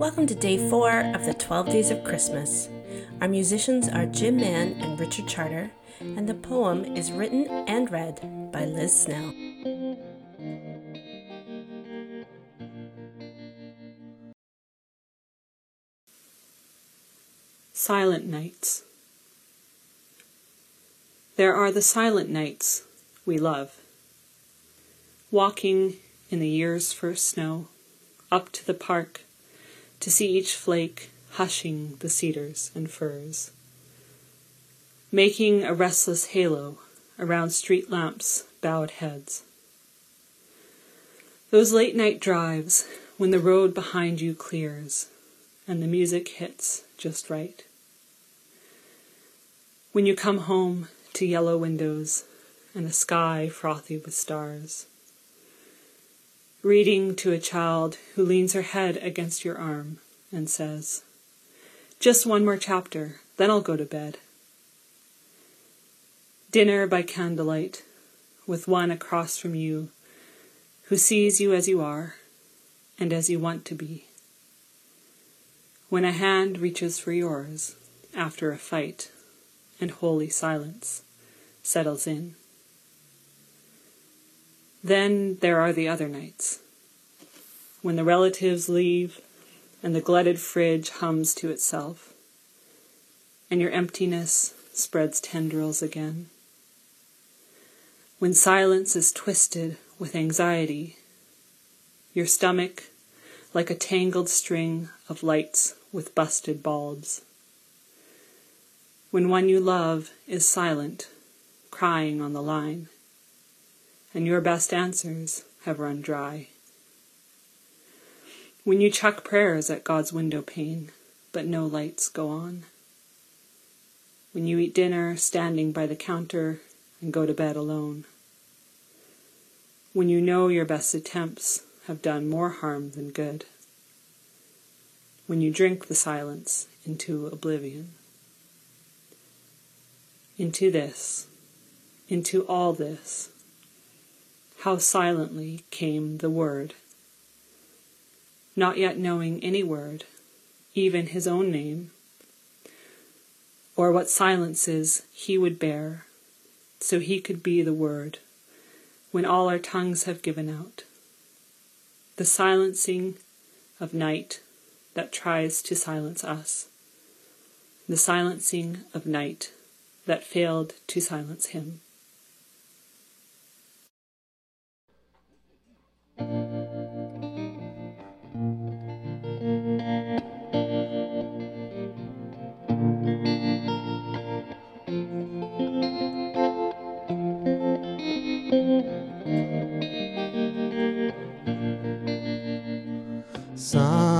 Welcome to day four of the 12 Days of Christmas. Our musicians are Jim Mann and Richard Charter, and the poem is written and read by Liz Snell. Silent Nights There are the silent nights we love. Walking in the year's first snow, up to the park, to see each flake hushing the cedars and firs, making a restless halo around street lamps' bowed heads. Those late night drives when the road behind you clears and the music hits just right. When you come home to yellow windows and a sky frothy with stars. Reading to a child who leans her head against your arm and says, Just one more chapter, then I'll go to bed. Dinner by candlelight with one across from you who sees you as you are and as you want to be. When a hand reaches for yours after a fight and holy silence settles in. Then there are the other nights, when the relatives leave and the glutted fridge hums to itself, and your emptiness spreads tendrils again. When silence is twisted with anxiety, your stomach like a tangled string of lights with busted bulbs. When one you love is silent, crying on the line, and your best answers have run dry. When you chuck prayers at God's window pane, but no lights go on. When you eat dinner standing by the counter and go to bed alone. When you know your best attempts have done more harm than good. When you drink the silence into oblivion into this, into all this. How silently came the word. Not yet knowing any word, even his own name, or what silences he would bear, so he could be the word when all our tongues have given out. The silencing of night that tries to silence us. The silencing of night that failed to silence him. Silent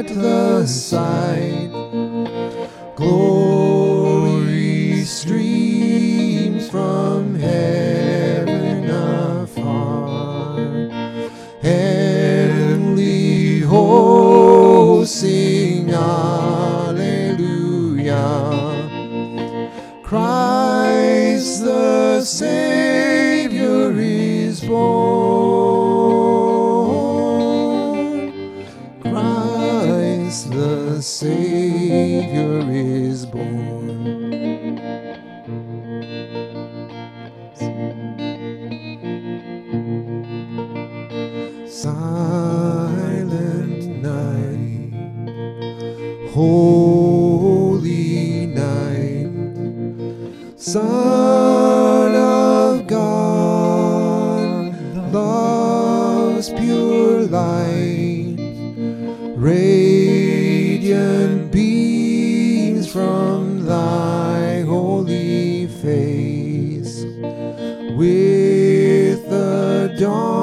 at the sight. Glory streams from heaven afar. Heavenly hosts sing Alleluia. Christ the Savior is born. Holy night. Son of God, love's pure light, radiant beams from thy holy face, with the dawn